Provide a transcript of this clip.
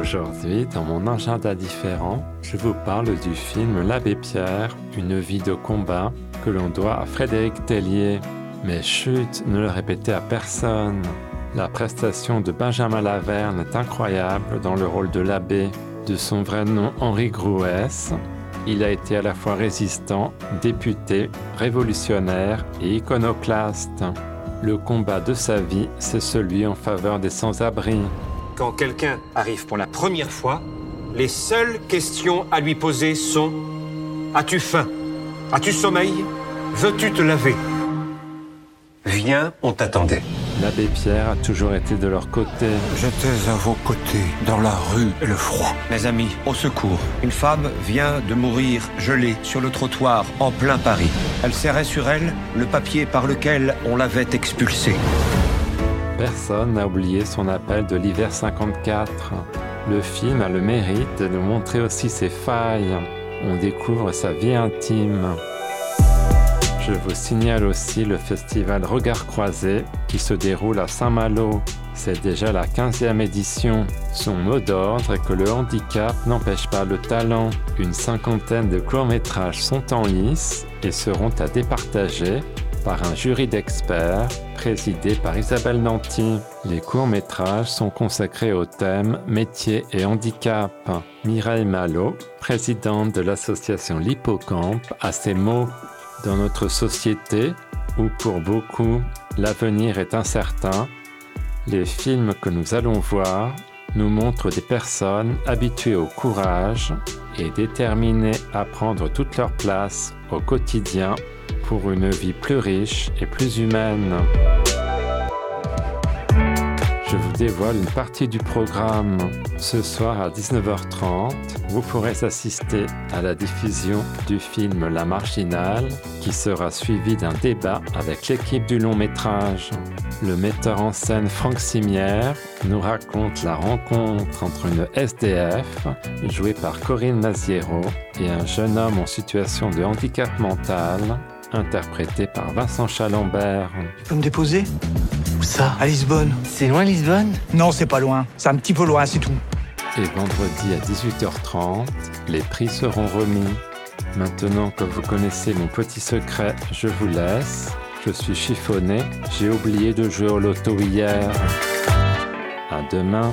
Aujourd'hui, dans mon agenda différent, je vous parle du film L'Abbé Pierre, une vie de combat que l'on doit à Frédéric Tellier. Mais chut, ne le répétez à personne. La prestation de Benjamin Laverne est incroyable dans le rôle de l'abbé. De son vrai nom Henri Grouès, il a été à la fois résistant, député, révolutionnaire et iconoclaste. Le combat de sa vie, c'est celui en faveur des sans-abri. Quand quelqu'un arrive pour la première fois, les seules questions à lui poser sont As-tu faim? As-tu sommeil? Veux-tu te laver? Viens, on t'attendait. L'abbé Pierre a toujours été de leur côté. J'étais à vos côtés, dans la rue et le froid. Mes amis, au secours. Une femme vient de mourir gelée sur le trottoir en plein Paris. Elle serrait sur elle le papier par lequel on l'avait expulsée. Personne n'a oublié son appel de l'hiver 54. Le film a le mérite de nous montrer aussi ses failles. On découvre sa vie intime. Je vous signale aussi le festival Regard Croisé qui se déroule à Saint-Malo. C'est déjà la 15e édition. Son mot d'ordre est que le handicap n'empêche pas le talent. Une cinquantaine de courts-métrages sont en lice et seront à départager par un jury d'experts présidé par Isabelle Nanty. Les courts-métrages sont consacrés au thème métier et handicap. Mireille Malo, présidente de l'association L'Hippocampe, a ces mots. Dans notre société, où pour beaucoup l'avenir est incertain, les films que nous allons voir nous montrent des personnes habituées au courage et déterminées à prendre toute leur place au quotidien pour une vie plus riche et plus humaine. Je vous dévoile une partie du programme. Ce soir à 19h30, vous pourrez assister à la diffusion du film La Marginale, qui sera suivi d'un débat avec l'équipe du long métrage. Le metteur en scène Franck Simière nous raconte la rencontre entre une SDF, jouée par Corinne Naziero, et un jeune homme en situation de handicap mental, interprété par Vincent Chalambert. Tu peux me déposer Où ça À Lisbonne. C'est loin Lisbonne? Non, c'est pas loin. C'est un petit peu loin, c'est tout. Et vendredi à 18h30, les prix seront remis. Maintenant que vous connaissez mon petit secret, je vous laisse. Je suis chiffonné, j'ai oublié de jouer au loto hier. À demain.